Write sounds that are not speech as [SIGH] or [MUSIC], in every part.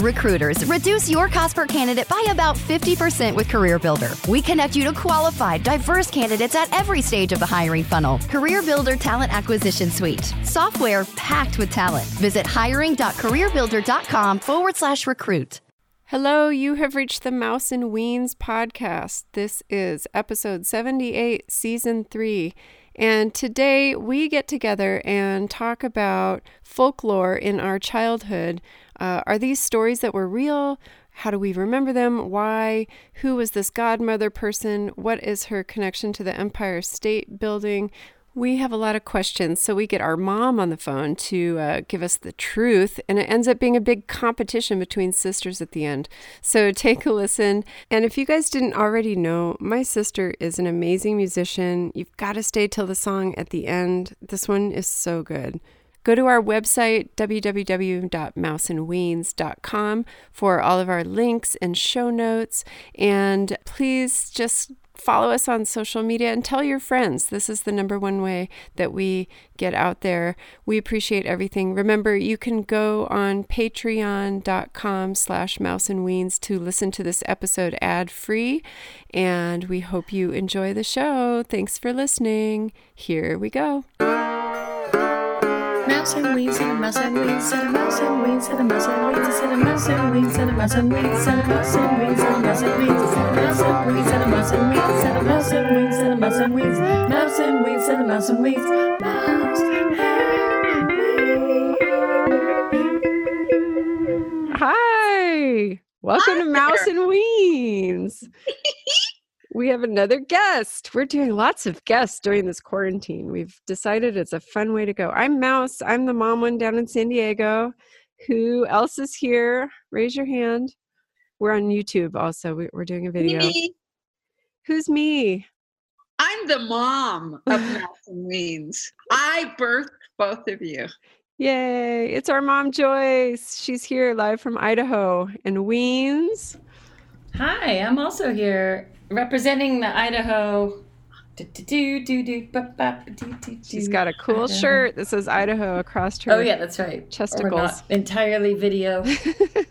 Recruiters, reduce your cost per candidate by about 50% with CareerBuilder. We connect you to qualified, diverse candidates at every stage of the hiring funnel. CareerBuilder Talent Acquisition Suite. Software packed with talent. Visit hiring.careerbuilder.com forward slash recruit. Hello, you have reached the Mouse and Weens podcast. This is episode 78, season 3. And today we get together and talk about folklore in our childhood uh, are these stories that were real? How do we remember them? Why? Who was this godmother person? What is her connection to the Empire State Building? We have a lot of questions, so we get our mom on the phone to uh, give us the truth, and it ends up being a big competition between sisters at the end. So take a listen. And if you guys didn't already know, my sister is an amazing musician. You've got to stay till the song at the end. This one is so good. Go to our website, www.mouseandweens.com, for all of our links and show notes. And please just follow us on social media and tell your friends. This is the number one way that we get out there. We appreciate everything. Remember, you can go on patreon.com slash mouseandweens to listen to this episode ad-free. And we hope you enjoy the show. Thanks for listening. Here we go mouse and weeds and a mouse and weeds and a mouse and weeds and a mouse and weeds and a mouse and weeds and a mouse and weeds and a mouse and weeds and a mouse and weeds and a mouse and weeds and a mouse and weeds and a mouse and weeds and a mouse and weeds mouse and weeds and a mouse and weeds mouse Hi, welcome to Mouse and Weens. We have another guest. We're doing lots of guests during this quarantine. We've decided it's a fun way to go. I'm Mouse. I'm the mom one down in San Diego. Who else is here? Raise your hand. We're on YouTube also. We're doing a video. Me. Who's me? I'm the mom of Mouse and Weens. I birthed both of you. Yay. It's our mom, Joyce. She's here live from Idaho. And Weens. Hi, I'm also here representing the Idaho. She's got a cool Idaho. shirt that says Idaho across her. Oh yeah, that's right. Chesticles. entirely video.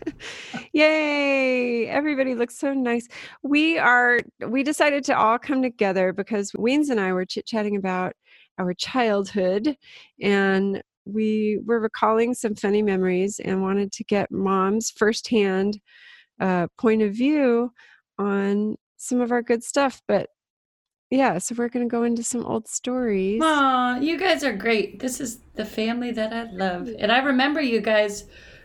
[LAUGHS] Yay! Everybody looks so nice. We are. We decided to all come together because Weens and I were chit chatting about our childhood, and we were recalling some funny memories and wanted to get mom's firsthand uh, point of view on some of our good stuff. But yeah, so we're going to go into some old stories. Oh, you guys are great. This is the family that I love. And I remember you guys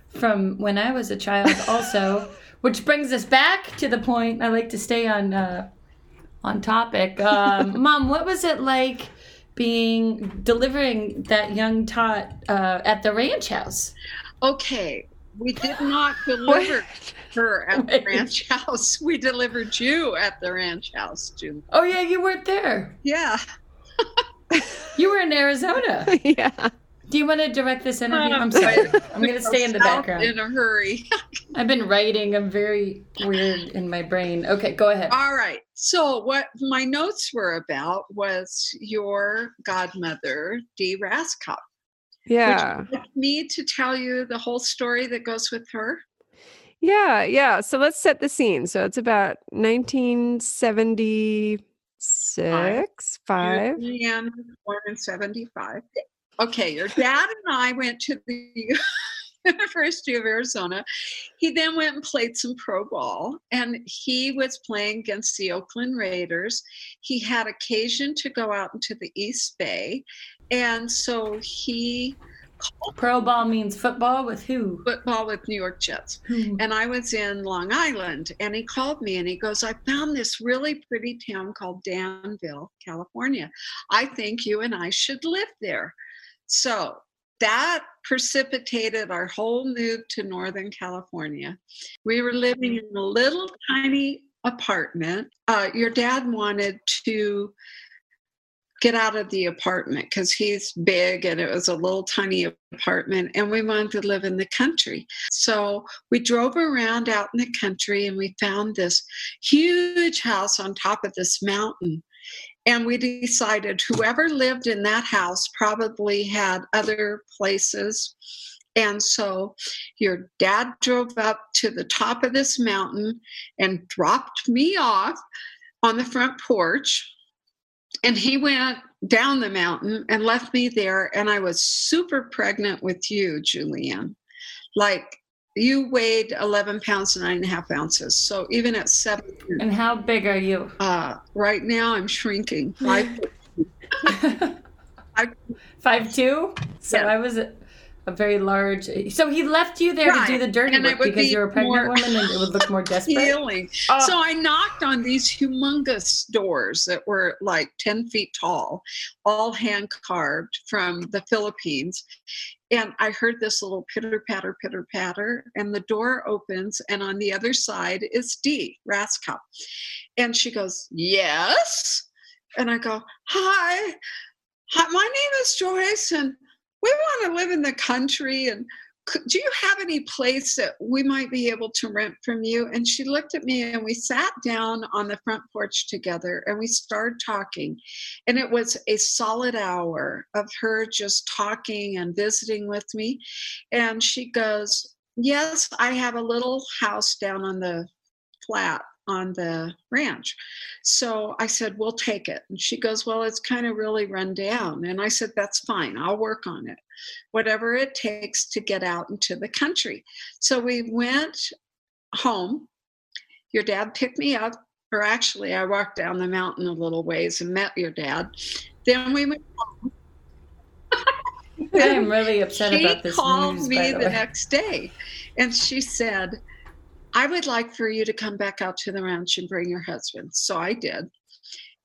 from when I was a child also, [LAUGHS] which brings us back to the point I like to stay on uh, on topic. Um, [LAUGHS] Mom, what was it like being delivering that young tot uh, at the ranch house? Okay, we did not deliver her at the ranch house. We delivered you at the ranch house, June. Oh yeah, you weren't there. Yeah. you were in Arizona. [LAUGHS] yeah. Do you want to direct this interview? Um, I'm sorry. I'm going to stay in the background. In a hurry. [LAUGHS] I've been writing. I'm very weird in my brain. Okay, go ahead. All right. So, what my notes were about was your godmother, Dee Raskob. Yeah. Would you like me to tell you the whole story that goes with her? Yeah, yeah. So let's set the scene. So it's about 1976, five. Yeah, born in 75. Okay, your dad and I went to the [LAUGHS] University of Arizona. He then went and played some pro ball, and he was playing against the Oakland Raiders. He had occasion to go out into the East Bay, and so he Pro ball means football with who? Football with New York Jets. Hmm. And I was in Long Island and he called me and he goes, I found this really pretty town called Danville, California. I think you and I should live there. So that precipitated our whole move to Northern California. We were living in a little tiny apartment. Uh, your dad wanted to get out of the apartment because he's big and it was a little tiny apartment and we wanted to live in the country. So we drove around out in the country and we found this huge house on top of this mountain. And we decided whoever lived in that house probably had other places And so your dad drove up to the top of this mountain and dropped me off on the front porch. And he went down the mountain and left me there. And I was super pregnant with you, Julianne. Like you weighed 11 pounds and nine and a half ounces. So even at seven. And how big are you? Uh, right now, I'm shrinking. [LAUGHS] Five, five, five two. So yeah. I was a very large. So he left you there right. to do the dirty and work because be you're a pregnant more, woman and it would look more [LAUGHS] desperate. Healing. Oh. So I knocked on these humongous doors that were like 10 feet tall, all hand carved from the Philippines. And I heard this little pitter patter, pitter patter, and the door opens, and on the other side is Dee Raskob, And she goes, Yes. And I go, Hi. Hi, my name is Joyce, and we want to live in the country and do you have any place that we might be able to rent from you? And she looked at me and we sat down on the front porch together and we started talking. And it was a solid hour of her just talking and visiting with me. And she goes, Yes, I have a little house down on the flat on the ranch. So I said, We'll take it. And she goes, Well, it's kind of really run down. And I said, That's fine. I'll work on it. Whatever it takes to get out into the country. So we went home. Your dad picked me up, or actually, I walked down the mountain a little ways and met your dad. Then we went home. [LAUGHS] I am really upset about this. She called news, me the, the next day and she said, I would like for you to come back out to the ranch and bring your husband. So I did.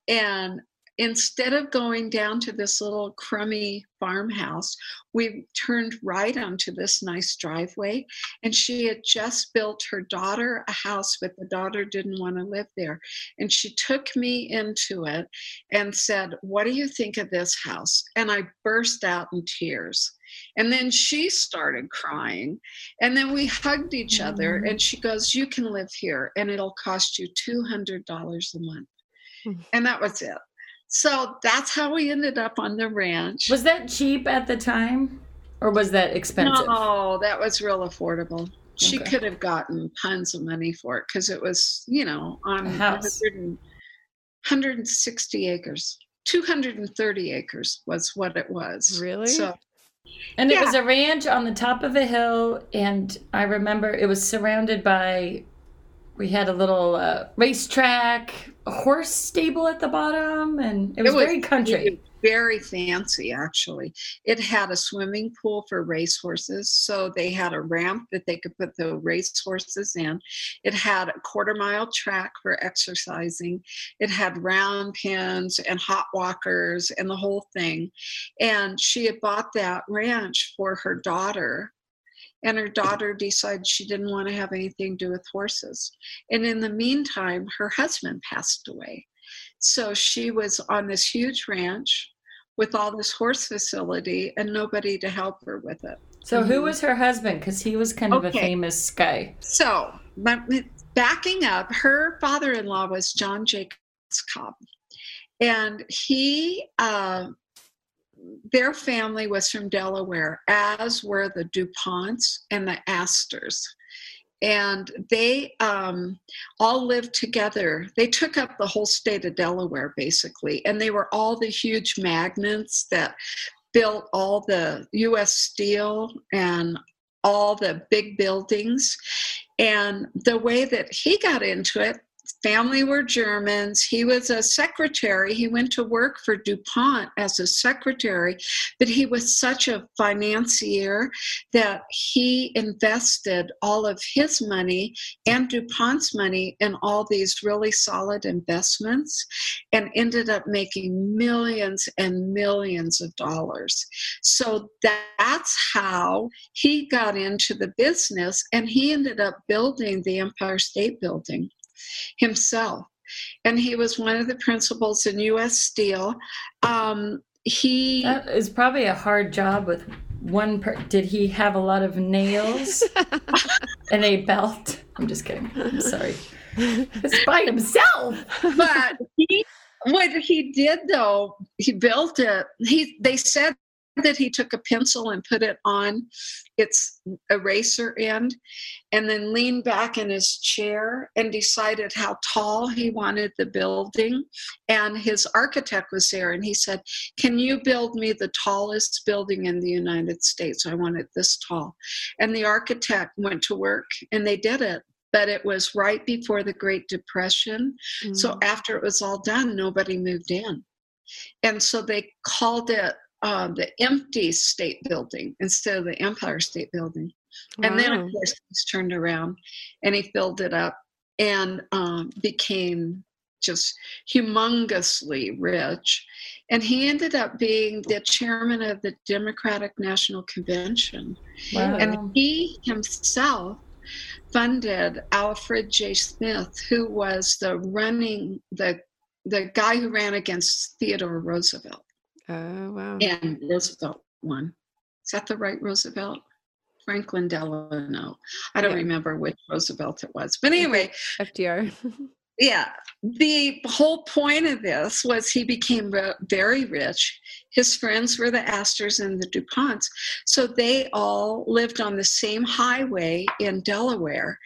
And instead of going down to this little crummy farmhouse, we turned right onto this nice driveway. And she had just built her daughter a house, but the daughter didn't want to live there. And she took me into it and said, What do you think of this house? And I burst out in tears. And then she started crying. And then we hugged each mm-hmm. other. And she goes, You can live here and it'll cost you $200 a month. Mm-hmm. And that was it. So that's how we ended up on the ranch. Was that cheap at the time? Or was that expensive? No, that was real affordable. She okay. could have gotten tons of money for it because it was, you know, on 100 160 acres. 230 acres was what it was. Really? So and yeah. it was a ranch on the top of a hill, and I remember it was surrounded by. We had a little uh, racetrack, a horse stable at the bottom, and it was, it was very country very fancy actually it had a swimming pool for racehorses so they had a ramp that they could put the racehorses in it had a quarter mile track for exercising it had round pins and hot walkers and the whole thing and she had bought that ranch for her daughter and her daughter decided she didn't want to have anything to do with horses. And in the meantime, her husband passed away. So she was on this huge ranch with all this horse facility and nobody to help her with it. So mm-hmm. who was her husband? Because he was kind of okay. a famous guy. So backing up, her father-in-law was John Jakob Raskob, and he. Uh, their family was from Delaware, as were the DuPonts and the Astors and they um, all lived together. They took up the whole state of Delaware, basically, and they were all the huge magnates that built all the U.S. Steel and all the big buildings. And the way that he got into it family were Germans. He was a secretary. He went to work for DuPont as a secretary, but he was such a financier that he invested all of his money and DuPont's money in all these really solid investments and ended up making millions and millions of dollars. So that's how he got into the business and he ended up building the Empire State Building himself. And he was one of the principals in U.S. Steel. Um, he that is probably a hard job with one. Per- Did he have a lot of nails [LAUGHS] and a belt? I'm just kidding. I'm sorry. It's by himself. But he, what he did though, he built it. He they said that he took a pencil and put it on its eraser end and then leaned back in his chair and decided how tall he wanted the building. And his architect was there and he said, Can you build me the tallest building in the United States? I want it this tall. And the architect went to work and they did it but it was right before the Great Depression. Mm. So after it was all done, nobody moved in. And so they called it uh, the empty state building instead of the Empire State Building. Wow. And then, of course, he's turned around and he filled it up and um, became just humongously rich. And he ended up being the chairman of the Democratic National Convention. Wow. And he himself funded Alfred J. Smith, who was the running the the guy who ran against Theodore Roosevelt. Oh wow! And Roosevelt won. Is that the right Roosevelt? Franklin Delano. I don't yeah. remember which Roosevelt it was, but anyway, FDR. [LAUGHS] yeah the whole point of this was he became very rich his friends were the astors and the duponts so they all lived on the same highway in delaware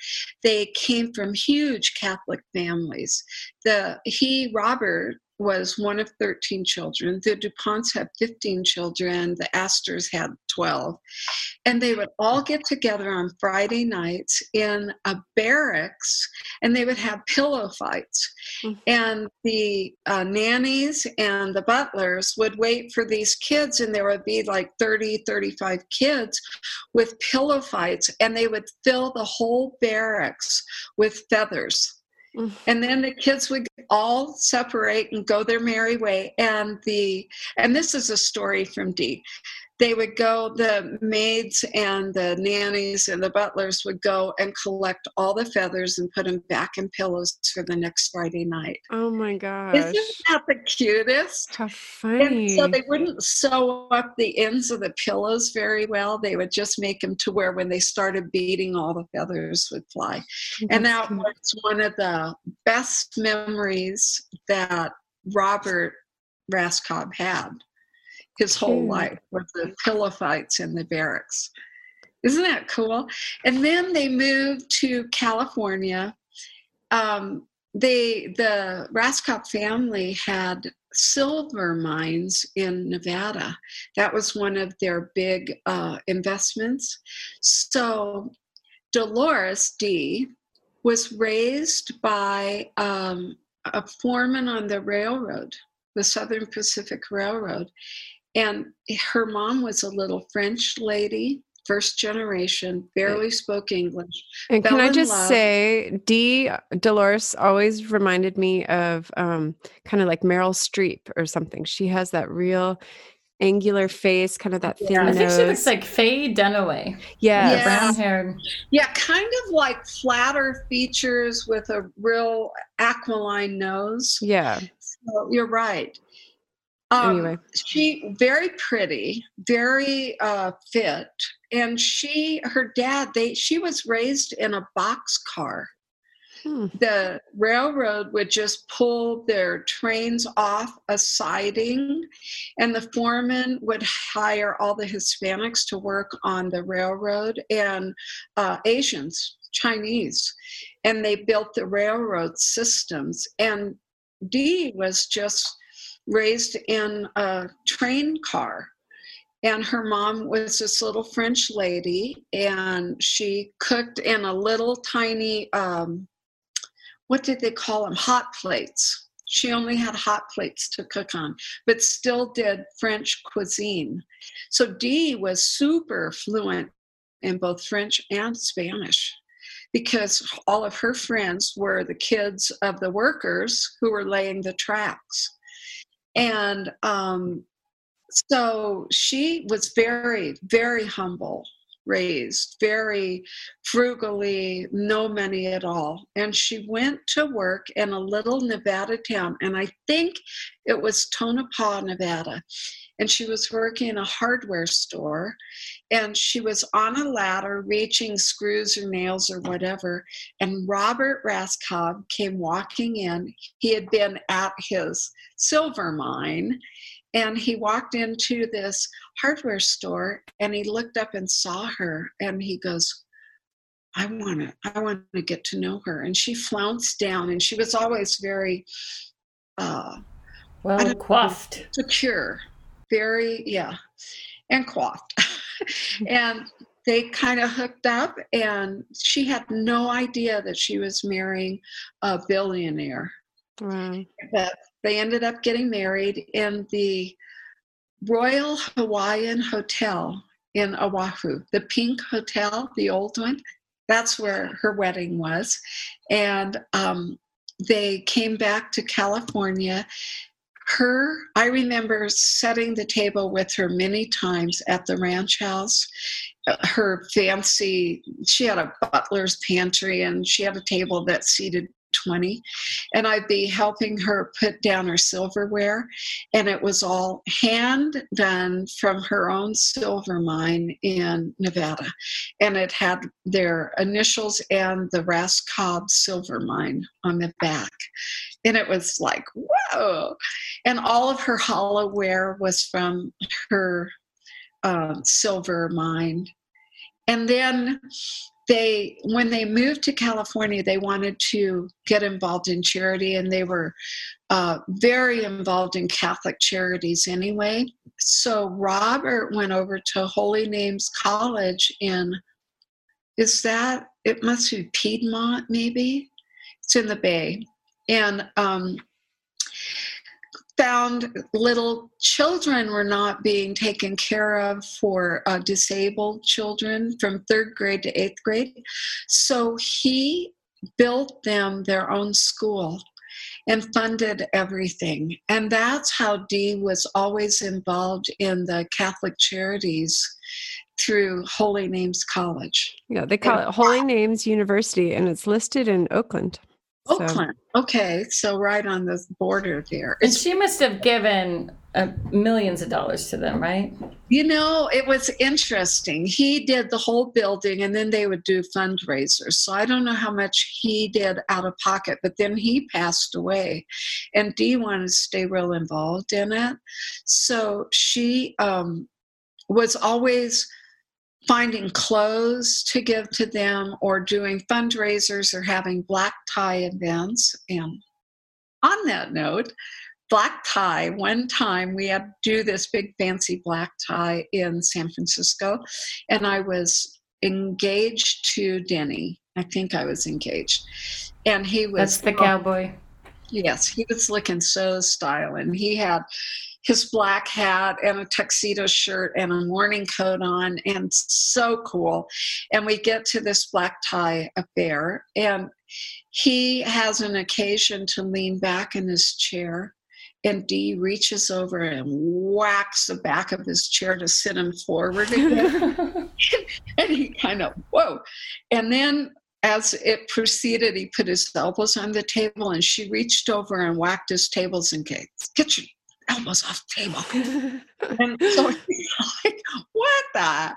they came from huge catholic families the he robert was one of 13 children. The DuPonts had 15 children. The Astors had 12. And they would all get together on Friday nights in a barracks and they would have pillow fights. Mm-hmm. And the uh, nannies and the butlers would wait for these kids, and there would be like 30, 35 kids with pillow fights, and they would fill the whole barracks with feathers and then the kids would all separate and go their merry way. And the and this is a story from dee they would go the maids and the nannies and the butlers would go and collect all the feathers and put them back in pillows for the next friday night. Oh my gosh. isn't that the cutest? How funny and so they wouldn't sew up the ends of the pillows very well. They would just make them to where when they started beating all the feathers would fly. Oh, and that was one of the best memories that robert raskob had his whole mm. life with the pillow fights in the barracks. Isn't that cool? And then they moved to California. Um, they the Raskob family had silver mines in Nevada. That was one of their big uh, investments. So Dolores Dee was raised by um, a foreman on the railroad, the Southern Pacific Railroad, and her mom was a little French lady, first generation, barely spoke English. And can I just love. say, Dee. Dolores always reminded me of um, kind of like Meryl Streep or something. She has that real angular face, kind of that thin yeah. I think she looks like Faye Dunaway. Yeah. yeah. Brown hair. Yeah, kind of like flatter features with a real aquiline nose. Yeah. So you're right. Um, anyway, she very pretty, very uh, fit, and she, her dad, they, she was raised in a box car. Hmm. The railroad would just pull their trains off a siding, and the foreman would hire all the Hispanics to work on the railroad and uh, Asians, Chinese, and they built the railroad systems. And Dee was just raised in a train car. And her mom was this little French lady, and she cooked in a little tiny, um, what did they call them? Hot plates. She only had hot plates to cook on, but still did French cuisine. So Dee was super fluent in both French and Spanish because all of her friends were the kids of the workers who were laying the tracks. And um, so she was very, very humble raised, very frugally, no money at all. And she went to work in a little Nevada town, and I think it was Tonopah, Nevada. And she was working in a hardware store, and she was on a ladder reaching screws or nails or whatever. And Robert Raskob came walking in. He had been at his silver mine And he walked into this hardware store and he looked up and saw her and he goes, I want to, I want to get to know her. And she flounced down and she was always very, uh, well, coiffed. Secure. Very, yeah. And coiffed. [LAUGHS] and they kind of hooked up and she had no idea that she was marrying a billionaire. Wow. But they ended up getting married in the Royal Hawaiian Hotel in Oahu, the Pink Hotel, the old one. That's where her wedding was. And um, they came back to California. Her, I remember setting the table with her many times at the ranch house. Her fancy, she had a butler's pantry and she had a table that seated 20 and I'd be helping her put down her silverware and it was all hand done from her own silver mine in Nevada and it had their initials and the Raskob silver mine on the back and it was like whoa! And all of her hollowware was from her um, silver mine. And then they when they moved to california they wanted to get involved in charity and they were uh, very involved in catholic charities anyway. So robert went over to holy names college in is that it must be piedmont maybe? It's in the bay. And um, found little children were not being taken care of for uh, disabled children from third grade to eighth grade. So he built them their own school and funded everything. And that's how Dee was always involved in the Catholic charities through Holy Names College. Yeah, they call and, it Holy Names University, and it's listed in Oakland. Oakland. So. Okay, so right on the border there. And she must have given uh, millions of dollars to them, right? You know, it was interesting. He did the whole building and then they would do fundraisers. So I don't know how much he did out of pocket, but then he passed away. And Dee wanted to stay real involved in it. So she um, was always finding clothes to give to them or doing fundraisers or having black tie events. And on that note, black tie, one time we had to do this big fancy black tie in San Francisco, and I was engaged to Denny. I think I was engaged. And he was That's the cowboy. Yes, he was looking so styling. He had his black hat and a tuxedo shirt and a morning coat on and so cool and we get to this black tie affair and he has an occasion to lean back in his chair and Dee reaches over and whacks the back of his chair to sit him forward again. [LAUGHS] [LAUGHS] and he kind of, whoa. And then as it proceeded, he put his elbows on the table and she reached over and whacked his tables and. Get your elbows off the table. [LAUGHS] and so [LAUGHS] he's like, what the?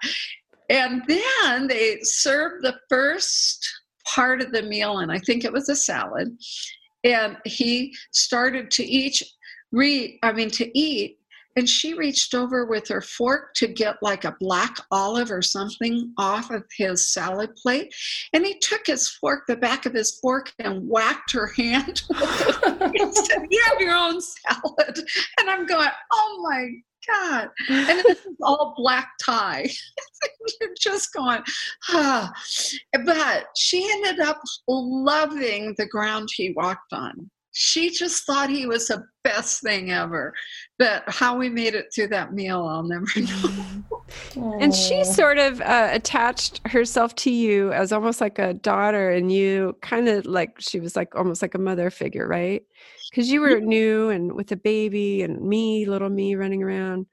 And then they served the first part of the meal, and I think it was a salad. And he started to each re, I mean, to eat, and she reached over with her fork to get like a black olive or something off of his salad plate. And he took his fork, the back of his fork, and whacked her [LAUGHS] hand he said, You have your own salad. And I'm going, Oh my God. And this is all black tie. [LAUGHS] You're just going. But she ended up loving the ground he walked on she just thought he was the best thing ever. But how we made it through that meal, I'll never know. and she sort of uh, attached herself to you as almost like a daughter, and you kind of like she was like almost like a mother figure, right? Because you were new and with a baby and me, little me running around.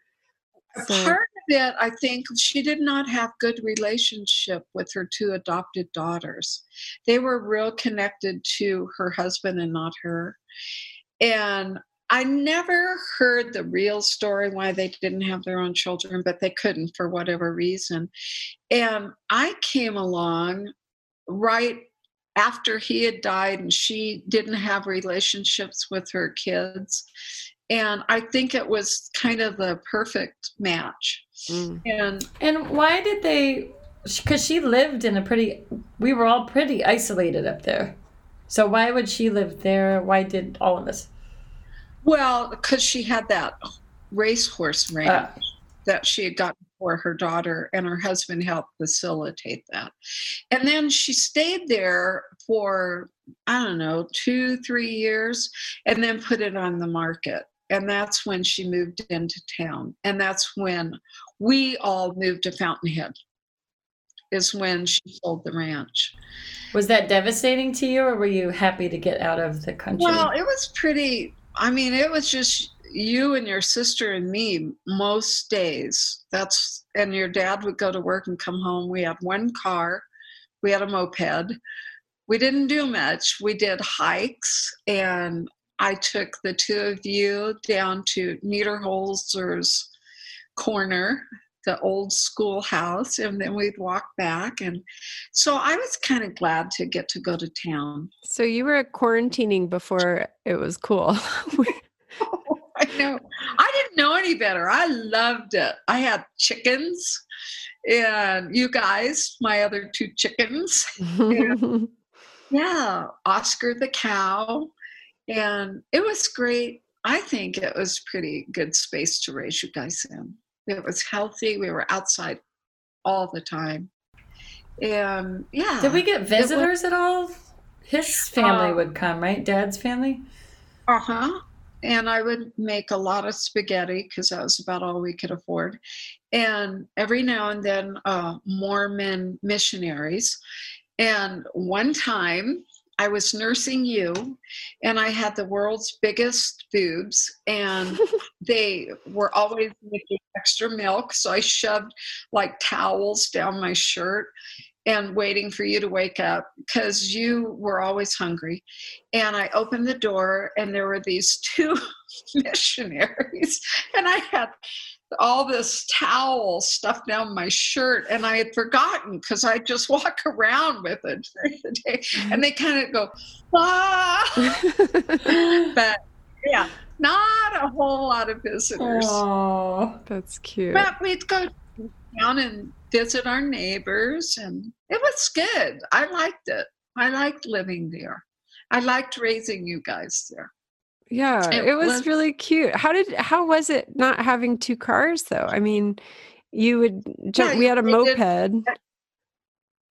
So. Part of it, I think, she did not have good relationship with her two adopted daughters. They were real connected to her husband and not her. And I never heard the real story why they didn't have their own children, but they couldn't for whatever reason. And I came along right after he had died and she didn't have relationships with her kids and I think it was kind of the perfect match. Mm. And and why did they? Because she lived in a pretty. We were all pretty isolated up there. So why would she live there? Why did all of us? Well, because she had that racehorse ranch uh, that she had gotten for her daughter, and her husband helped facilitate that. And then she stayed there for, I don't know, two, three years, and then put it on the market. And that's when she moved into town. And that's when we all moved to Fountainhead is when she sold the ranch. Was that devastating to you, or were you happy to get out of the country? Well, it was pretty. I mean, it was just you and your sister and me most days. That's and your dad would go to work and come home. We had one car, we had a moped. We didn't do much. We did hikes, and I took the two of you down to Niederholzer's corner the old schoolhouse and then we'd walk back. And so i was kind of glad to get to go to town. So you were quarantining before it was cool. [LAUGHS] [LAUGHS] I know. I didn't know any better. I loved it. I had chickens and you guys my other two chickens. [LAUGHS] Yeah oscar the cow and it was great i think it was pretty good space to raise you guys in it was healthy. We were outside all the time. And yeah. Did we get visitors was, at all? His family uh, would come, right? Dad's family? Uh huh. And I would make a lot of spaghetti because that was about all we could afford. And every now and then, uh, Mormon missionaries. And one time, I was nursing you, and I had the world's biggest boobs, and [LAUGHS] they were always making extra milk. So I shoved like towels down my shirt and waiting for you to wake up because you were always hungry. And I opened the door, and there were these [LAUGHS] two missionaries, and I had all this towel stuffed down my shirt and I had forgotten because I just [LAUGHS] walk around with it during the day and they kind of go, ah. [LAUGHS] but yeah, not a whole lot of visitors. Oh, that's cute. But we'd go down and visit our neighbors and it was good. I liked it. I liked living there. I liked raising you guys there. Yeah, it, it was, was, really cute. How did how was it not having two cars though? I mean, you would jump, yeah, we had a moped, did,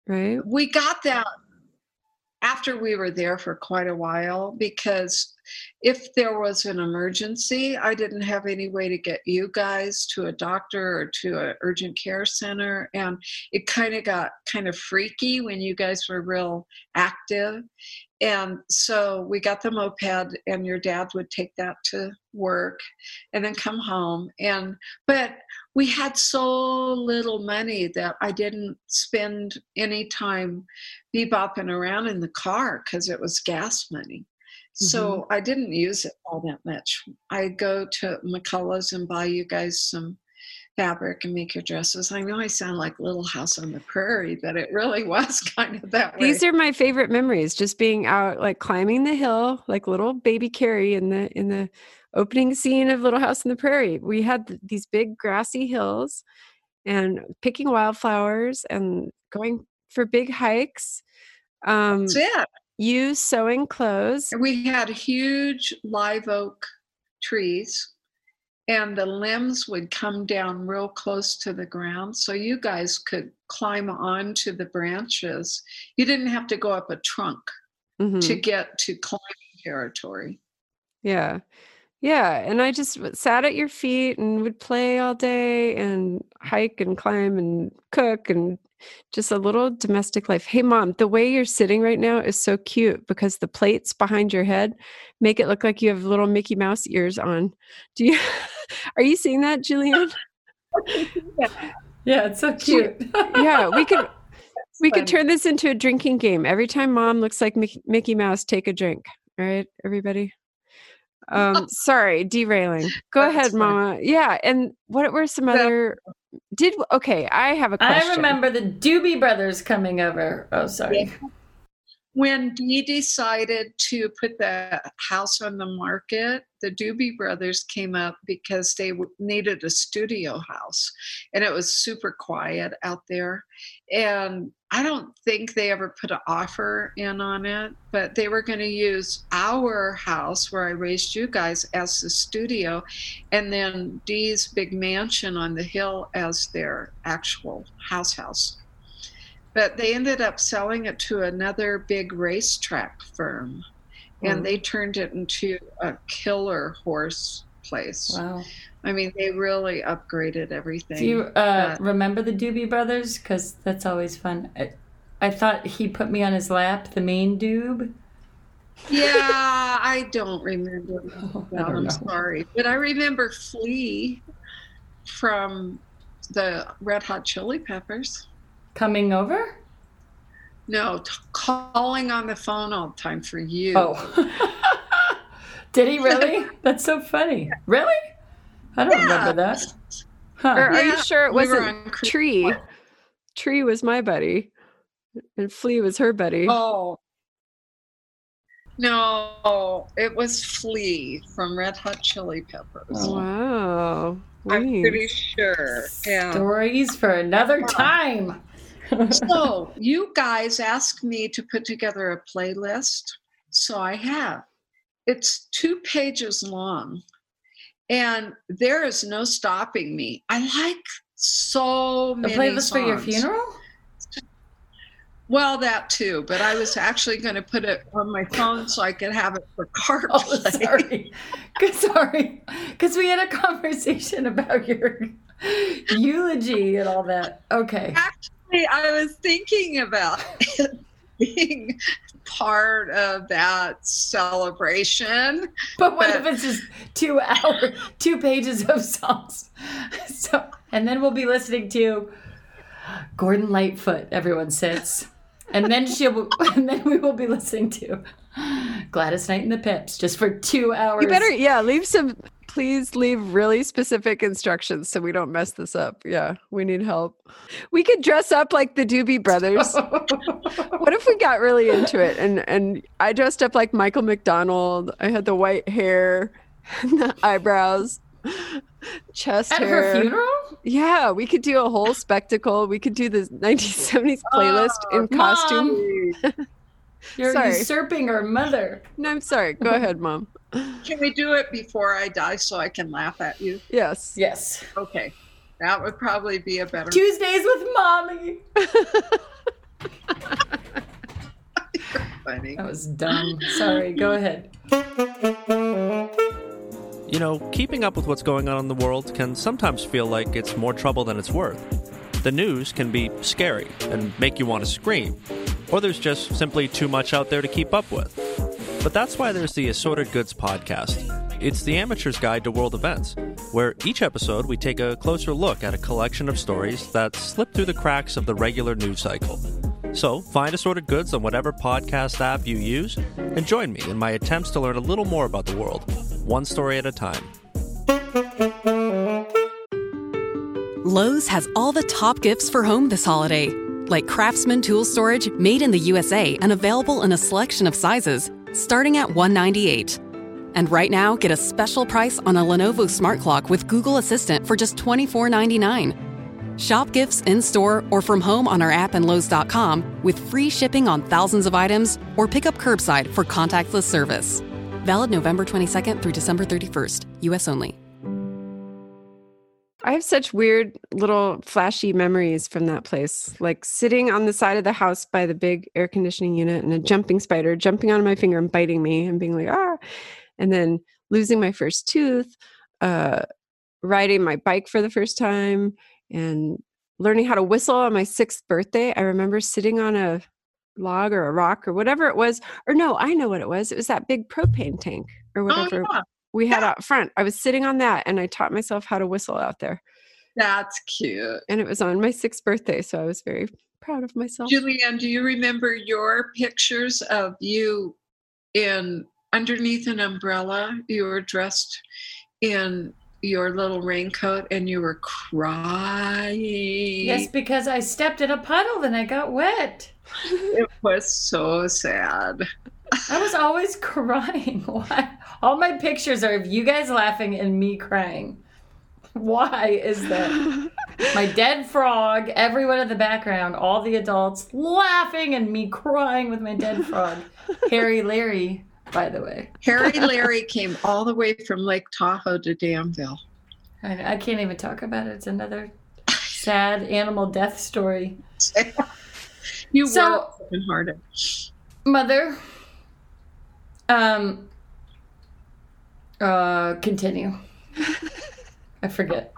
right? We got that after we were there for quite a while because if there was an emergency, I didn't have any way to get you guys to a doctor or to an urgent care center. And it kind of got kind of freaky when you guys were real active. And so we got the moped, and your dad would take that to work and then come home. And but we had so little money that I didn't spend any time bebopping around in the car because it was gas money. So mm-hmm. I didn't use it all that much. I go to McCullough's and buy you guys some fabric and make your dresses. I know I sound like Little House on the Prairie, but it really [LAUGHS] was kind of that way. These are my favorite memories, just being out like climbing the hill, like little baby Carrie in the in the opening scene of Little House on the Prairie. We had these big grassy hills and picking wildflowers and going for big hikes. Um, That's it you sewing clothes. We had huge live oak trees, and the limbs would come down real close to the ground, so you guys could climb onto the branches. You didn't have to go up a trunk mm-hmm. to get to climbing territory. Yeah. Yeah, and I just sat at your feet and would play all day and hike and climb and cook and just a little domestic life. Hey, mom, the way you're sitting right now is so cute because the plates behind your head make it look like you have little Mickey Mouse ears on. Do you? [LAUGHS] Are you seeing that, Julian? yeah, [LAUGHS] yeah, it's so cute. [LAUGHS] yeah, we could. We could turn this into a drinking game. Every time mom looks like Mickey Mouse, take a drink. All right, everybody. Um, sorry, derailing. Go That's ahead, Mama. Yeah, and what were some other did okay, I have a question. I remember the Doobie Brothers coming over. Oh, sorry. when Dee decided to put the house on the market, the Doobie Brothers came up because they needed a studio house and it was super quiet out there. And I don't think they ever put an offer in on it, but they were going to use our house where I raised you guys as the studio and then Dee's big mansion on the hill as their actual house house but they ended up selling it to another big racetrack firm and hmm. they turned it into a killer horse place. Wow. I mean they really upgraded everything do you uh, remember the doobie brothers? Because that's always fun. I, I, thought he put me on his lap the main doob. Yeah i don't remember [LAUGHS] oh, I don't i'm sorry. But i remember flea from the red hot chili peppers. Coming over? No, t- calling on the phone all the time for you. Oh. [LAUGHS] Did he really? [LAUGHS] That's so funny. Really? I don't yeah. remember that. Huh. Or are yeah, you uh, sure it wasn't Tree? Tree was my buddy, and Flea was her buddy. Oh. No, it was Flea from Red Hot Chili Peppers. Wow. I'm pretty sure. Yeah. Stories for another time [LAUGHS] so you guys asked me to put together a playlist. So I have. It's two pages long. And there is no stopping me. I like so many. A playlist songs. for your funeral? Well, that too, but I was actually going to put it on my phone so I could have it for [LAUGHS] car oh, Sorry, [LAUGHS] sorry, because we had a conversation [LAUGHS] about your eulogy and all that. Okay. Actually, I was thinking about being [LAUGHS] part of that celebration. But what but, if it's just two hours, two pages of songs? [LAUGHS] So, and then we'll be listening to Gordon Lightfoot. Everyone sits, and then she'll, [LAUGHS] and then we will be listening to Gladys Knight and the Pips just for two hours. You better, yeah, leave some please leave really specific instructions so we don't mess this up. Yeah, we need help. We could dress up like the Doobie [LAUGHS] Brothers. what if we got really into it and and I dressed up like Michael McDonald. I had the white hair, the eyebrows, chest At hair. her funeral? Yeah, we could do a whole spectacle. We could do the 1970s playlist oh, in costume. You're sorry. usurping her mother. No, I'm sorry. Go [LAUGHS] ahead, mom. Can we do it before I die so I can laugh at you? Yes. Yes. Okay. That would probably be a better Tuesdays with mommy. [LAUGHS] funny. That was dumb. Sorry, go ahead. You know, keeping up with what's going on in the world can sometimes feel like it's more trouble than it's worth. The news can be scary and make you want to scream, or there's just simply too much out there to keep up with. But that's why there's the Assorted Goods podcast. It's the amateur's guide to world events, where each episode we take a closer look at a collection of stories that slip through the cracks of the regular news cycle. So, find Assorted Goods on whatever podcast app you use and join me in my attempts to learn a little more about the world, one story at a time. Lowe's has all the top gifts for home this holiday, like Craftsman tool storage made in the USA and available in a selection of sizes starting at 198. And right now, get a special price on a Lenovo Smart Clock with Google Assistant for just $24.99. Shop gifts in store or from home on our app and Lowe's.com with free shipping on thousands of items or pick up curbside for contactless service. Valid November 22nd through December 31st, US only. I have such weird little flashy memories from that place. Like sitting on the side of the house by the big air conditioning unit and a jumping spider jumping on my finger and biting me and being like, ah. And then losing my first tooth, uh, riding my bike for the first time, and learning how to whistle on my sixth birthday. I remember sitting on a log or a rock or whatever it was. Or no, I know what it was. It was that big propane tank or oh, whatever. Oh, yeah we had out front. I was sitting on that and I taught myself how to whistle out there. That's cute. And it was on my sixth birthday, so I was very proud of myself. Julianne, do you remember your pictures of you in underneath an umbrella? You were dressed in your little raincoat and you were crying. Yes, because I stepped in a puddle and I got wet. It was so sad. I was always [LAUGHS] crying. Why? All my pictures are of you guys laughing and me crying. Why is that? [LAUGHS] My dead frog, everyone in the background, all the adults laughing and me crying with my dead frog. [LAUGHS] Harry Larry, by the way. Harry Larry came all the way from Lake Tahoe to Danville. I, I can't even talk about it. It's another sad animal death story. You So- were hearted. Mother, um, uh, continue. I forget.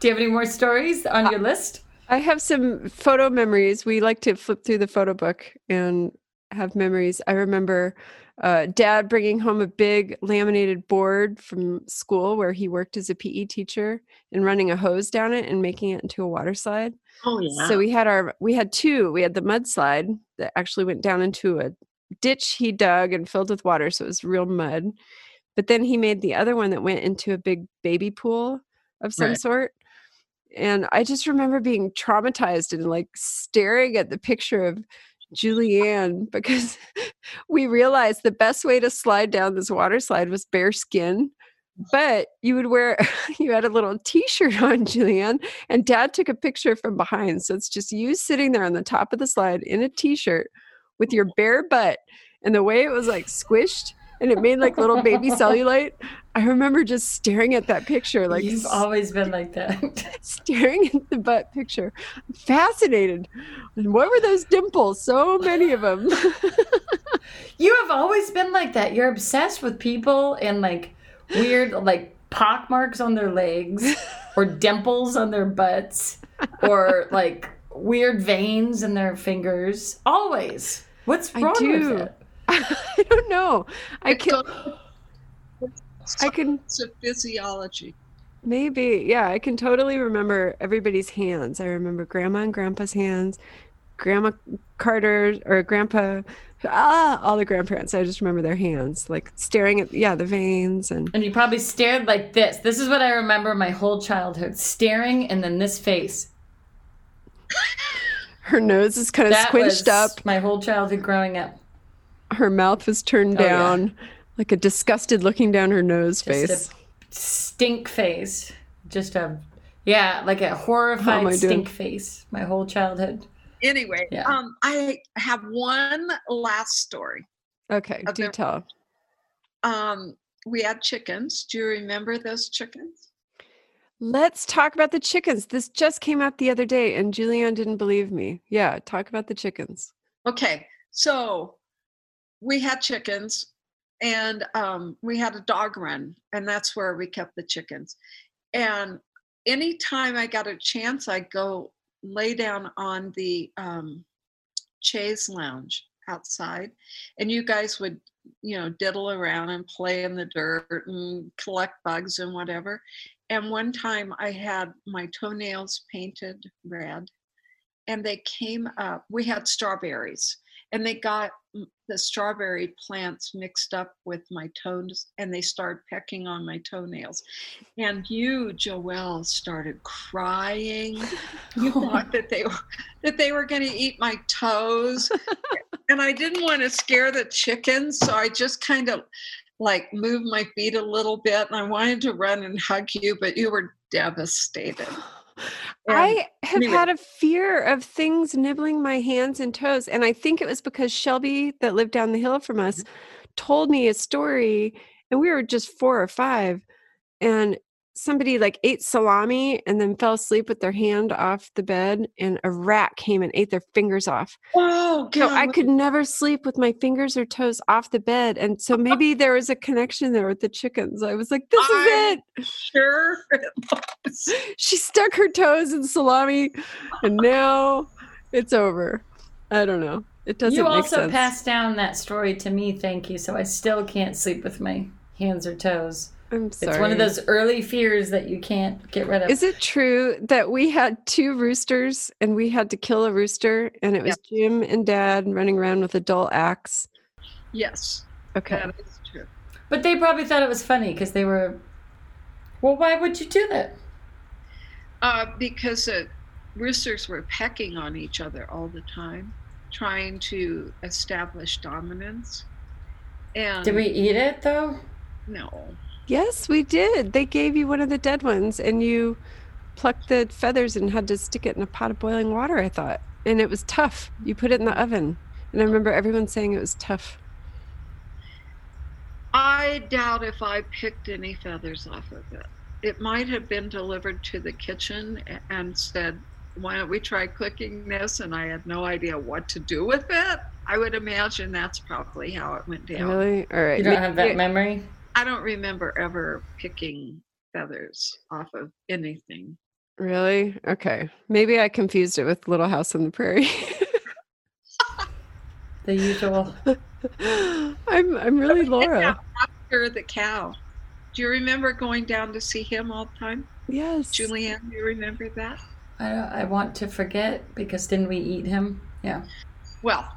Do you have any more stories on your list? I have some photo memories. We like to flip through the photo book and have memories. I remember uh, dad bringing home a big laminated board from school where he worked as a PE teacher and running a hose down it and making it into a water slide. Oh yeah. So we had our we had two. We had the mud slide that actually went down into a ditch he dug and filled with water, so it was real mud. But then he made the other one that went into a big baby pool of some Right. sort. And I just remember being traumatized and like staring at the picture of Julianne because [LAUGHS] we realized the best way to slide down this water slide was bare skin. But you would wear, [LAUGHS] you had a little t shirt [LAUGHS] on, Julianne, and dad took a picture from behind. So it's just you sitting there on the top of the slide in a t shirt with your bare butt. And the way it was like squished and it made like little baby cellulite. I remember just staring at that picture, like You've always been like that. [LAUGHS] staring at the butt picture, fascinated. And what were those dimples? So many of them. [LAUGHS] you have always been like that. You're obsessed with people and like weird, like pock marks on their legs or [LAUGHS] dimples on their butts or like weird veins in their fingers. Always. What's I wrong do. with it? [LAUGHS] I don't know. I It's can. I can It's a physiology. maybe. Yeah, I can totally remember everybody's hands. I remember Grandma and Grandpa's hands, Grandma Carter or Grandpa. Ah, all the grandparents. I just remember their hands, like staring at yeah the veins and And you probably stared like this. This is what I remember my whole childhood staring and then this face. [LAUGHS] her nose is kind of That squinched was up. my whole childhood growing up. Her mouth was turned Oh, yeah. down, like a disgusted looking down her nose Just face. a stink face. Just a yeah, like a horrified am I doing? stink face. My whole childhood. Anyway, Yeah. um, I have one last story. Okay, of do their- tell. Um, we had chickens. Do you remember those chickens? Let's talk about the chickens. This just came out the other day, and Julianne didn't believe me. Yeah, talk about the chickens. Okay, so we had chickens and um, we had a dog run, and that's where we kept the chickens. And anytime I got a chance, I'd go lay down on the um, chaise lounge outside, and you guys would, you know, diddle around and play in the dirt and collect bugs and whatever. And one time I had my toenails painted red and they came up. We had strawberries, and they got the strawberry plants mixed up with my toes, and they started pecking on my toenails. And you, Joelle, started crying. [LAUGHS] You thought that they were that they were going to eat my toes, [LAUGHS] and I didn't want to scare the chickens, so I just kind of like move my feet a little bit, and I wanted to run and hug you, but you were devastated. [LAUGHS] And I have anyway. had a fear of things nibbling my hands and toes. And I think it was because Shelby, that lived down the hill from us, mm-hmm. told me a story, and we were just four or five. And somebody like ate salami and then fell asleep with their hand off the bed, and a rat came and ate their fingers off. Oh, God. So I could never sleep with my fingers or toes off the bed. And so maybe there was a connection there with the chickens. I was like, this is I- it. sure [LAUGHS] it was. [LAUGHS] She stuck her toes in salami and now it's over. I don't know. It doesn't you make also sense. passed down that story to me, thank you. So I still can't sleep with my hands or toes. I'm sorry. It's one of those early fears that you can't get rid of. Is it true that we had two roosters and we had to kill a rooster and it was Jim and Dad running around with a dull axe? Yes, Okay. that is true. But they probably thought it was funny because they were Well, why would you do that? Uh, because uh, roosters were pecking on each other all the time, trying to establish dominance. And Did we eat it though? No. Yes, we did. They gave you one of the dead ones and you plucked the feathers and had to stick it in a pot of boiling water, I thought. And it was tough. You put it in the oven. And I remember everyone saying it was tough. I doubt if I picked any feathers off of it. It might have been delivered to the kitchen and said, Why don't we try cooking this? And I had no idea what to do with it. I would imagine that's probably how it went down. Really? All right. You don't have that memory? I don't remember ever picking feathers off of anything. Really? Okay. Maybe I confused it with Little House on the Prairie. [LAUGHS] The usual. [LAUGHS] I'm I'm really Laura. Oscar the cow. Do you remember going down to see him all the time? Yes. Julianne, do you remember that? I, I want to forget because didn't we eat him? Yeah. Well,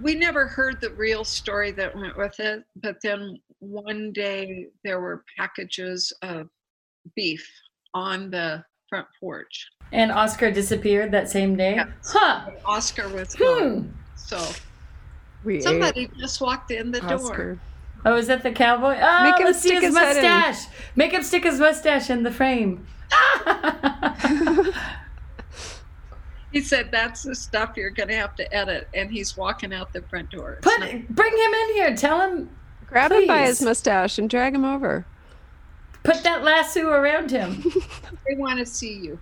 we never heard the real story that went with it, but then one day there were packages of beef on the front porch. And Oscar disappeared that same day? Yes. Huh. Oscar was gone. Hmm. So We ate somebody just walked in the door. Oh, is that the cowboy? Oh, Make him let's see stick his his head in. mustache. Make him stick his mustache in the frame. [LAUGHS] He said, That's the stuff you're going to have to edit. And he's walking out the front door. Put, not- bring him in here. Tell him. Grab him by his mustache and drag him over. Put that lasso around him. [LAUGHS] they want to see you.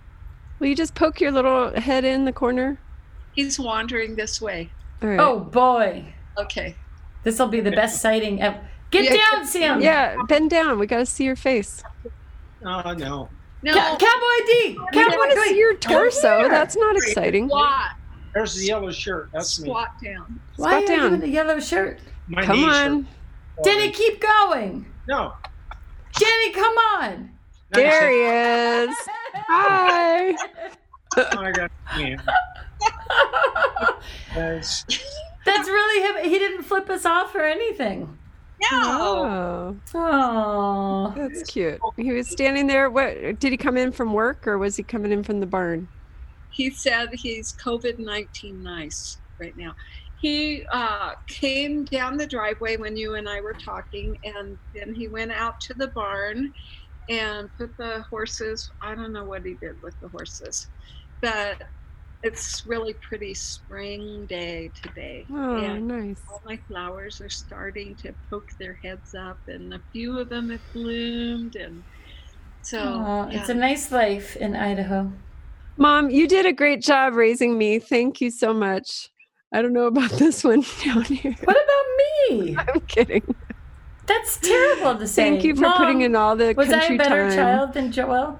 Will you just poke your little head in the corner? He's wandering this way. All right. Oh boy, Okay. this will be the best sighting ever. Get Yeah. down, Sam. Yeah, bend down. We got to see your face. Oh, no. No, Ca- Cowboy D. We Cowboy want to see your torso. That's not exciting. squat. There's the yellow shirt. That's me. Squat down. Why are Squat you down. in a yellow shirt? My Come knees on. hurt. Danny, keep going. No. Danny, come on. There he is. Hi. I got yeah. That's really him. He didn't flip us off or anything. Oh, Oh. that's cute. He was standing there. What did he come in from work or was he coming in from the barn? He said he's COVID 19 nice right now. He uh, came down the driveway when you and I were talking, and then he went out to the barn and put the horses. I don't know what he did with the horses, but it's really pretty spring day today. Oh, and nice. all my flowers are starting to poke their heads up, and a few of them have bloomed. And so, Aw, yeah. It's a nice life in Idaho. Mom, you did a great job raising me. Thank you so much. I don't know about [LAUGHS] this one down here. What about me? [LAUGHS] I'm kidding. That's terrible to say. Thank you for putting in all the Was I country a better time. child than Joelle?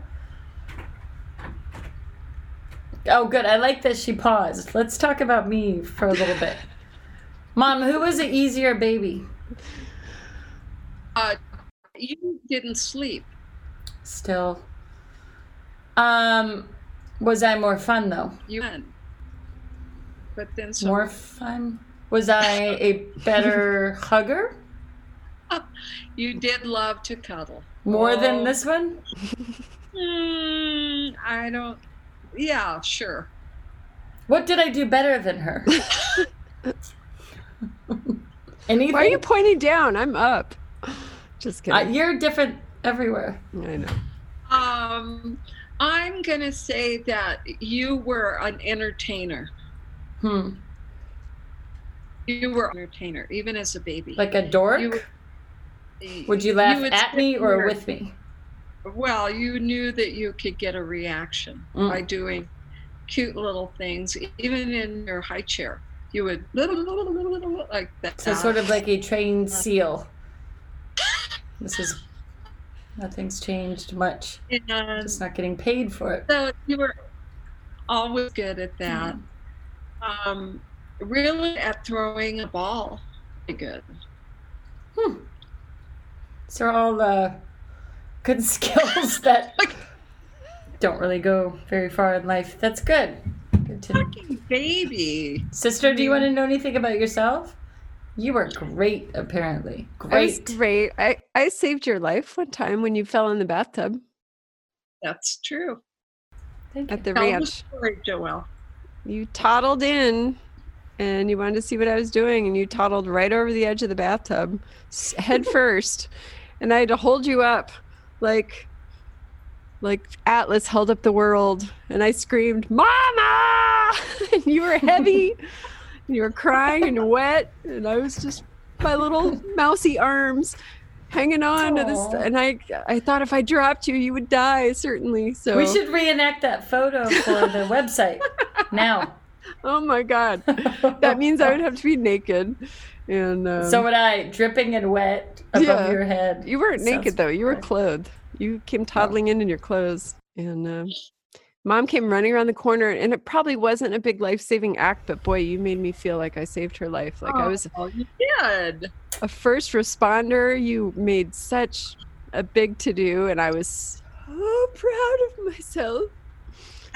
Oh, good. I like that she paused. Let's talk about me for a little bit. [LAUGHS] Mom, who was an easier baby? uh, you didn't sleep. Still. Um, was I more fun though? You had. But then so More fun? Was I a better [LAUGHS] hugger? you did love to cuddle. More Oh. than this one? Mm, I don't. Yeah, sure. What did I do better than her? [LAUGHS] Anything? Why are you pointing down? I'm up. Just Uh, kidding. you're different everywhere. I know. Um, I'm gonna say that you were an entertainer. Hmm. You were an entertainer, even as a baby. Like a dork? You were- Would you laugh would at me or there- with me? Well, you knew that you could get a reaction Mm. by doing cute little things, even in your high chair. You would like that. So sort of like a trained seal. This is nothing's changed much. And Just not getting paid for it. so you were always good at that. Um, really at throwing a ball, pretty good. These are all uh, good [LAUGHS] skills that like, don't really go very far in life. That's good. Good to know. Fucking baby. Sister, do you want to know anything about yourself? You were great, apparently. I was Great. great. I, I saved your life one time when you fell in the bathtub That's true. Thank at you. the Tell the ranch. story, Joelle. You toddled in and you wanted to see what I was doing, and you toddled right over the edge of the bathtub, head [LAUGHS] first. And I had to hold you up like like Atlas held up the world. And I screamed, Mama! [LAUGHS] and you were heavy, and you were crying and wet. And I was just my little mousy arms hanging on to this. And I, I thought if I dropped you, you would die, certainly. So We should reenact that photo for the [LAUGHS] website now. [LAUGHS] Oh my god. That means I would have to be naked. And um, So would I, dripping and wet above Yeah. your head. you weren't Sounds naked though. You were clothed. You came toddling in in your clothes, and um, mom came running around the corner. And it probably wasn't a big life saving act, but boy, you made me feel like I saved her life. Like I was Oh, you did. a first responder. You made such a big to do, and I was so proud of myself.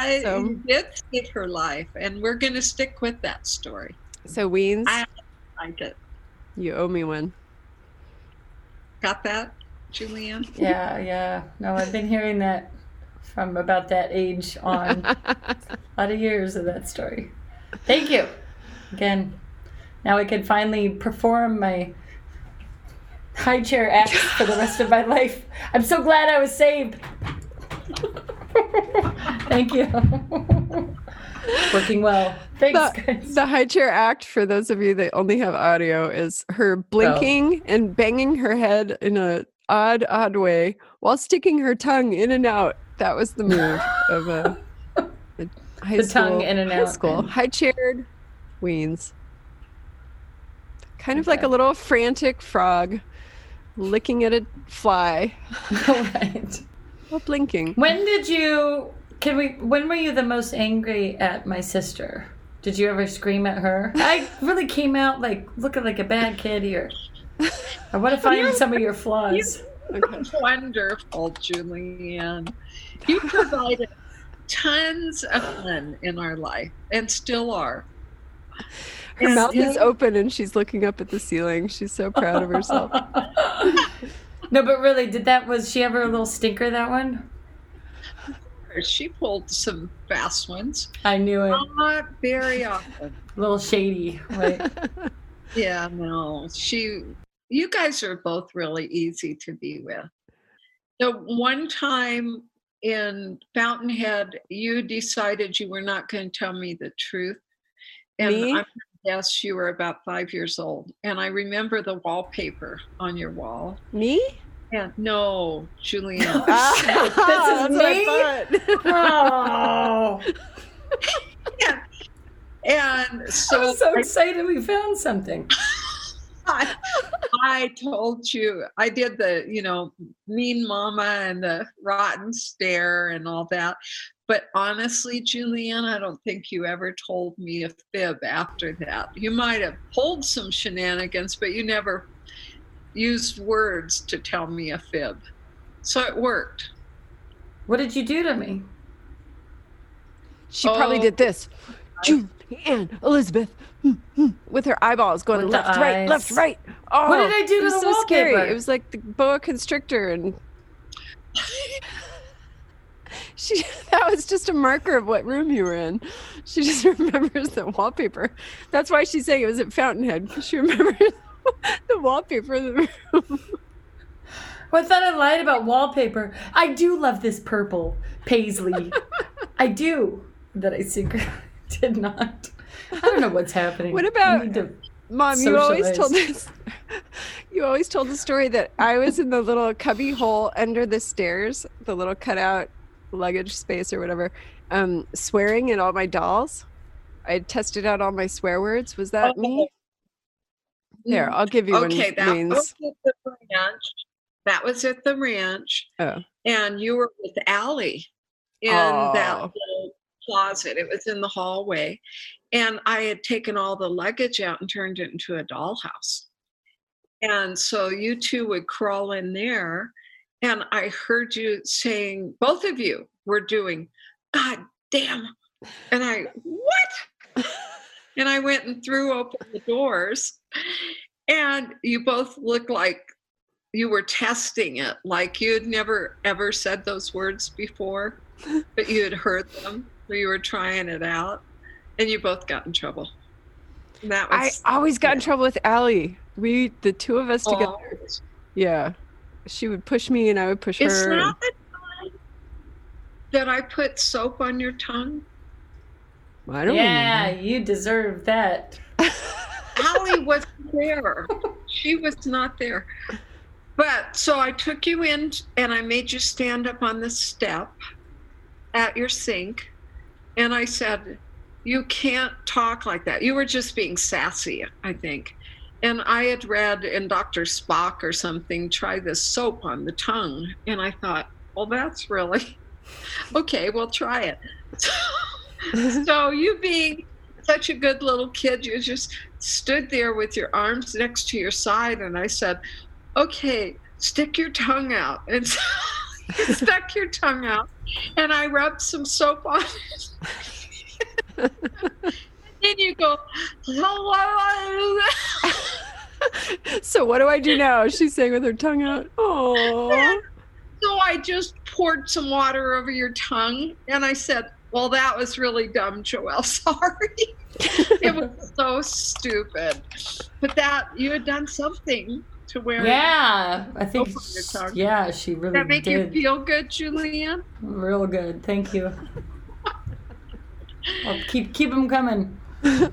I, So- did save her life, and we're going to stick with that story. So Weens, I- Like it. you owe me one. Got that, Julianne? Yeah, yeah. No, I've been hearing that from about that age on. a [LAUGHS] lot of years of that story. Thank you. Again, now I can finally perform my high chair acts for the rest of my life. I'm so glad I was saved. Thank you. Working well. Thanks, the, guys. the high chair act for those of you that only have audio is her blinking oh. and banging her head in a odd odd way while sticking her tongue in and out that was the move [LAUGHS] of a, a high The school tongue in and high out school and- high chaired weens kind of like a little frantic frog licking at a fly [LAUGHS] All right. While blinking When did you? Can we? When were you the most angry at my sister? Did you ever scream at her? [LAUGHS] I really came out like looking like a bad kid here. I want to [LAUGHS] find some of your flaws. okay. Wonderful, Julianne. You provided tons of fun in our life and still are. her mouth is open and she's looking up at the ceiling she's so proud of herself [LAUGHS] no, but really, did that? Was she ever a little stinker? That one? She pulled some fast ones. I knew it. Not very often. A little shady, right? [LAUGHS] Yeah, no. She you guys are both really easy to be with. The one time in Fountainhead, you decided you were not going to tell me the truth. And Me? I'm gonna you were about five years old. And I remember the wallpaper on your wall. me And no, Julian. [LAUGHS] Ah, [LAUGHS] This is that's what I oh, [LAUGHS] and, and so I'm so I- excited we found something. I, I told you I did the you know mean mama and the rotten stare and all that. But honestly, Julianne, I don't think you ever told me a fib after that. You might have pulled some shenanigans, but you never used words to tell me a fib. So it worked. What did you do to me? She probably Oh. did this. June and Elizabeth with her eyeballs going With left, right, left, right. Oh, What did oh, I do it to was the so scary. wallpaper? It was like the boa constrictor, and [LAUGHS] she that was just a marker of what room you were in. She just [LAUGHS] remembers the wallpaper. That's why she's saying it was at Fountainhead because she remembers [LAUGHS] the wallpaper of the room. Well, I thought I lied about wallpaper. I do love this purple paisley. I do. That I secretly did not. I don't know what's happening. What about- need to- Mom, you always told this. [LAUGHS] You always told the story that I was in the little cubby hole under the stairs, the little cutout luggage space or whatever, um, swearing at all my dolls. I tested out all my swear words. Was that me? There, I'll give you Okay, one. that Means. was at the ranch. That was at the ranch. Oh. And you were with Allie in that Oh. little closet. It was in the hallway. And I had taken all the luggage out and turned it into a dollhouse. And so you two would crawl in there. And I heard you saying, both of you were doing, God damn. And I, what? [LAUGHS] and I went and threw open the doors. And you both looked like you were testing it, like you had never ever said those words before, but you had heard them, or you were trying it out, and you both got in trouble. And that I always got in trouble with Allie. We, the two of us together. always. Yeah. She would push me and I would push Is her. that the time that I put soap on your tongue? I don't Yeah, remember. you deserve that. [LAUGHS] Allie wasn't there. She was not there. But so I took you in and I made you stand up on the step at your sink. And I said, You can't talk like that. You were just being sassy, I think. And I had read in Dr. Spock or something, try this soap on the tongue. And I thought, Well, that's really [LAUGHS] okay, we'll try it. [LAUGHS] so you being such a good little kid, you just stood there with your arms next to your side, and I said, "Okay, stick your tongue out." [LAUGHS] And so you stuck your tongue out, and I rubbed some soap on it. [LAUGHS] then you go, "Hello." so what do I do now? She's saying with her tongue out. Oh. So I just poured some water over your tongue, and I said, "Well, that was really dumb, Joelle. [LAUGHS] Sorry." it was so stupid. But that you had done something to where Yeah, I think. Soap on your tongue. Yeah, she really did. that make you feel good, Julianne. Real good. Thank you. I'll keep keep them coming. [LAUGHS]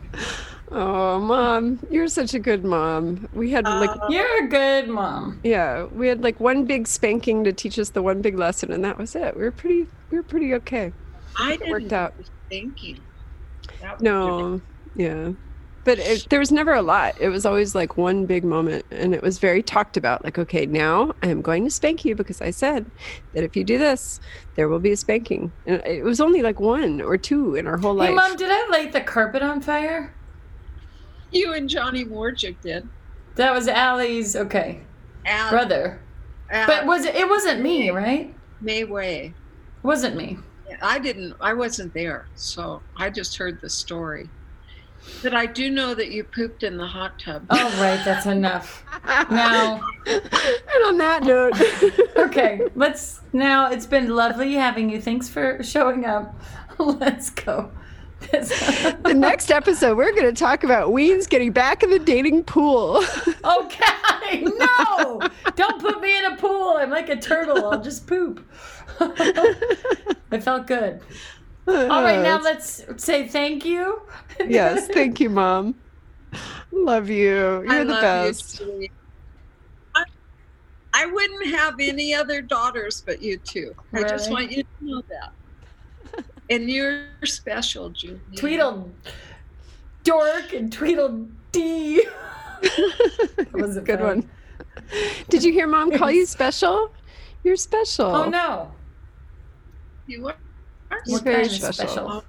Oh, mom, you're such a good mom. We had like, uh, You're a good mom. yeah, we had like one big spanking to teach us the one big lesson, and that was it. We were pretty, we were pretty okay. I It didn't worked out. was thinking. That No, yeah, but it, there was never a lot. It was always like one big moment, and it was very talked about. Like, okay, now I am going to spank you because I said that if you do this, there will be a spanking. And it was only like one or two in our whole life. Hey, mom, did I light the carpet on fire? You and Johnny Morjic did. That was Allie's. Okay, At, brother. at But was it? It wasn't me, right? May Way. Wasn't me. I didn't. I wasn't there, so I just heard the story. But I do know that you pooped in the hot tub. Oh, right. That's enough. Now, [LAUGHS] and on that note, [LAUGHS] okay. Let's. Now, it's been lovely having you. Thanks for showing up. [LAUGHS] Let's go. the next episode, we're going to talk about Weens getting back in the dating pool. Okay, no! Don't put me in a pool. I'm like a turtle. I'll just poop. it felt good. [LAUGHS] All right, now let's say thank you. [LAUGHS] yes, thank you, mom. Love you. You're I the love best. you, I, I wouldn't have any other daughters but you two. I just want you to know that. And you're special, Julie. Tweedle dork and Tweedle Dee. [LAUGHS] That was a Good fun. one. Did you hear mom call you special? You're special. Oh no. You are. You're What very kind of special.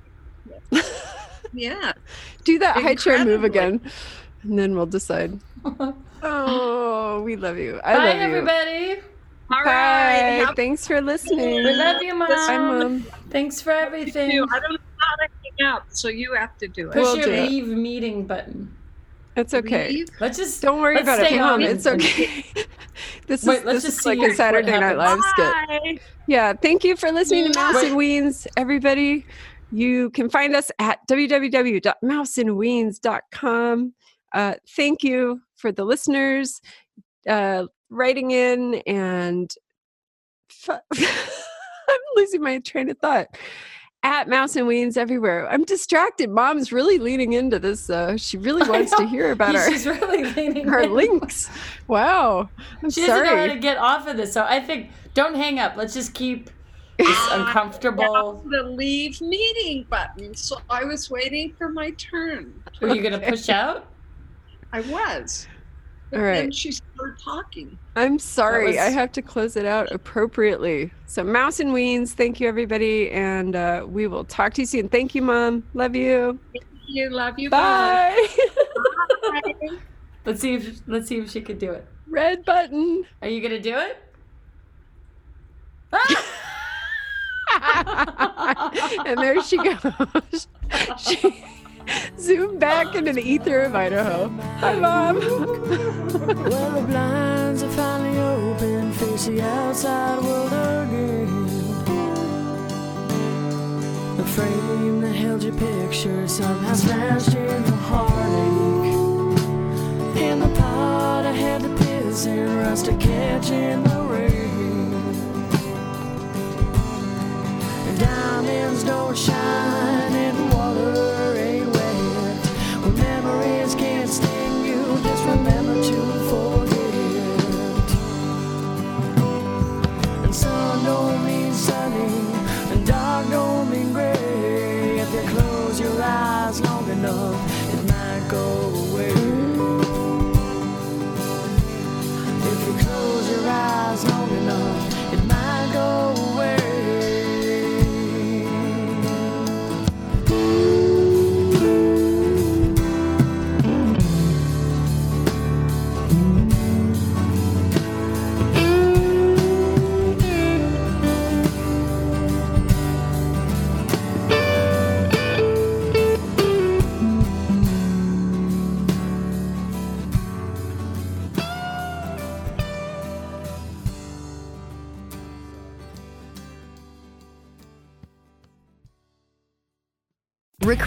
[LAUGHS] Yeah. Do that high chair move again, and then we'll decide. [LAUGHS] Oh, we love you. I Bye, love you. everybody. All Bye. right. Have Thanks for listening. We love you, Bye, mom. mom. Thanks for everything. I don't know how to hang up, so you have to do it. Push We'll your do it. leave meeting button. It's okay. Leave. Let's just Don't worry about it, stay mom. on It's okay. [LAUGHS] this Wait, is let's this just is like a Saturday Night. Live skit. Yeah, thank you for listening to Mouse Wait. and Weens, everybody. You can find us at www.mouseandweens.com. Uh, thank you for the listeners uh, writing in, and fu- [LAUGHS] I'm losing my train of thought. At Mouse and Weens everywhere. I'm distracted. Mom's really leaning into this. Uh, she really [LAUGHS] wants to hear [LAUGHS] about our She's really [LAUGHS] leaning our in. links. Wow. I'm She doesn't know how to get off of this, so I think don't hang up. Let's just keep this uncomfortable. The leave meeting button. So I was waiting for my turn. Were you gonna push out? I was. But All then she started talking. I'm sorry. I have to close it out appropriately. So, Mouse and Weens, thank you, everybody. And uh, we will talk to you soon. Thank you, Mom. Love you. You love you. Bye. Bye. [LAUGHS] Let's see if let's see if she could do it. Red button. Are you gonna do it? [LAUGHS] and there she goes. [LAUGHS] she [LAUGHS] Zoom back into the ether of Idaho. Hi, Mom. well, the blinds are finally open, face the outside world again. The frame that held your picture somehow smashed in the heartache. In the pot, I had to piss and rust to catch in the rain. Diamonds don't shine anymore.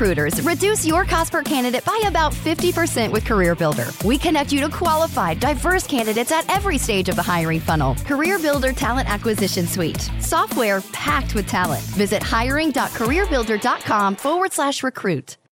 Recruiters, reduce your cost per candidate by about 50% with CareerBuilder. We connect you to qualified, diverse candidates at every stage of the hiring funnel. CareerBuilder Talent Acquisition Suite. Software packed with talent. Visit hiring.careerbuilder.com forward slash recruit.